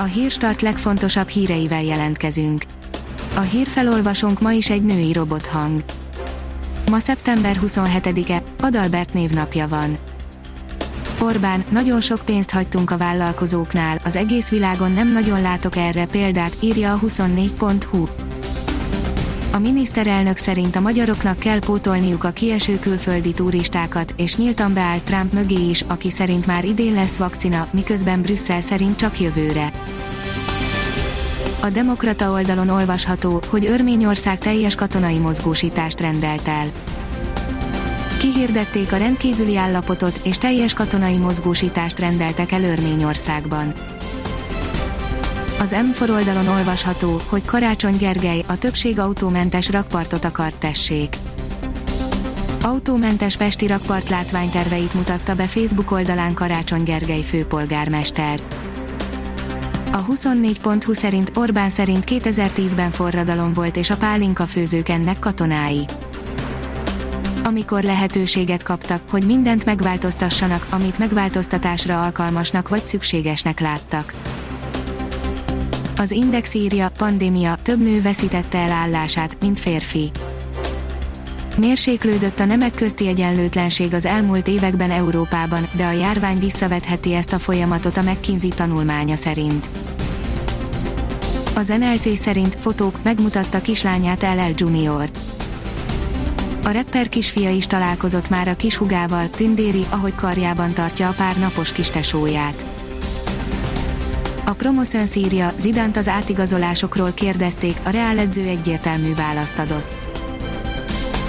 A Hírstart legfontosabb híreivel jelentkezünk. A hírfelolvasónk ma is egy női robothang. Ma szeptember 27-e, Adalbert névnapja van. Orbán, nagyon sok pénzt hagytunk a vállalkozóknál, az egész világon nem nagyon látok erre példát, írja a 24.hu. A miniszterelnök szerint a magyaroknak kell pótolniuk a kieső külföldi turistákat, és nyíltan beállt Trump mögé is, aki szerint már idén lesz vakcina, miközben Brüsszel szerint csak jövőre. A Demokrata oldalon olvasható, hogy Örményország teljes katonai mozgósítást rendelt el. Kihirdették a rendkívüli állapotot, és teljes katonai mozgósítást rendeltek el Örményországban. Az M4 oldalon olvasható, hogy Karácsony Gergely a többség autómentes rakpartot akart tessék. Autómentes Pesti rakpart látványterveit mutatta be Facebook oldalán Karácsony Gergely főpolgármester. A 24.20 szerint Orbán szerint 2010-ben forradalom volt és a pálinka főzők ennek katonái. Amikor lehetőséget kaptak, hogy mindent megváltoztassanak, amit megváltoztatásra alkalmasnak vagy szükségesnek láttak. Az Index írja, pandémia, több nő veszítette el állását, mint férfi. Mérséklődött a nemek közti egyenlőtlenség az elmúlt években Európában, de a járvány visszavetheti ezt a folyamatot a McKinsey tanulmánya szerint. Az NLC szerint fotók megmutatta kislányát LL Junior. A rapper kisfia is találkozott már a kishugával, tündéri, ahogy karjában tartja a pár napos kistesóját. A Promoszön szírja, Zidánt az átigazolásokról kérdezték, a Real edző egyértelmű választ adott.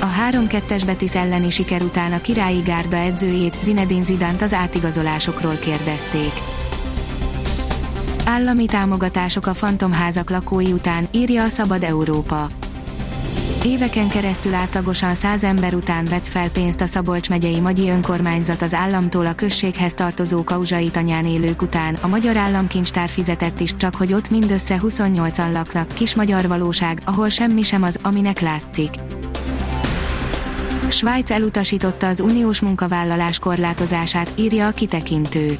A 3-2-es Betis elleni siker után a királyi gárda edzőjét, Zinedine Zidánt az átigazolásokról kérdezték. Állami támogatások a fantomházak lakói után, írja a Szabad Európa. Éveken keresztül átlagosan 100 ember után vett fel pénzt a Szabolcs megyei Magyi önkormányzat az államtól a községhez tartozó Kauzsai tanyán élők után, a Magyar Államkincstár fizetett is, csak hogy ott mindössze 28-an laknak, kis magyar valóság, ahol semmi sem az, aminek látszik. Svájc elutasította az uniós munkavállalás korlátozását, írja a kitekintő.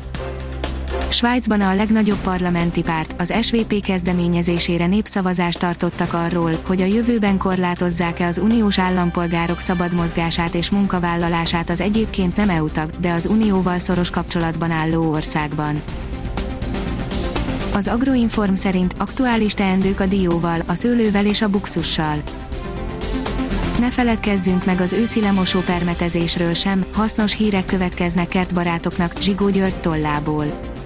Svájcban a legnagyobb parlamenti párt, az SVP kezdeményezésére népszavazást tartottak arról, hogy a jövőben korlátozzák-e az uniós állampolgárok szabad mozgását és munkavállalását az egyébként nem EU de az unióval szoros kapcsolatban álló országban. Az Agroinform szerint aktuális teendők a dióval, a szőlővel és a buxussal. Ne feledkezzünk meg az őszi lemosó permetezésről sem, hasznos hírek következnek kertbarátoknak Zsigó György tollából.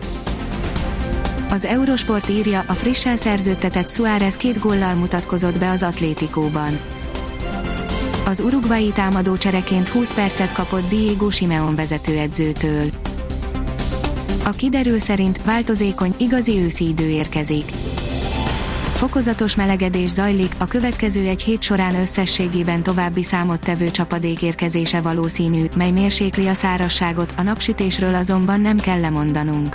Az Eurosport írja, a frissen szerződtetett Suárez két góllal mutatkozott be az Atlétikóban. Az urugvai támadó csereként 20 percet kapott Diego Simeon vezetőedzőtől. A kiderül szerint változékony, igazi őszi idő érkezik. Fokozatos melegedés zajlik, a következő egy hét során összességében további számottevő csapadék érkezése valószínű, mely mérsékli a szárasságot, a napsütésről azonban nem kell lemondanunk.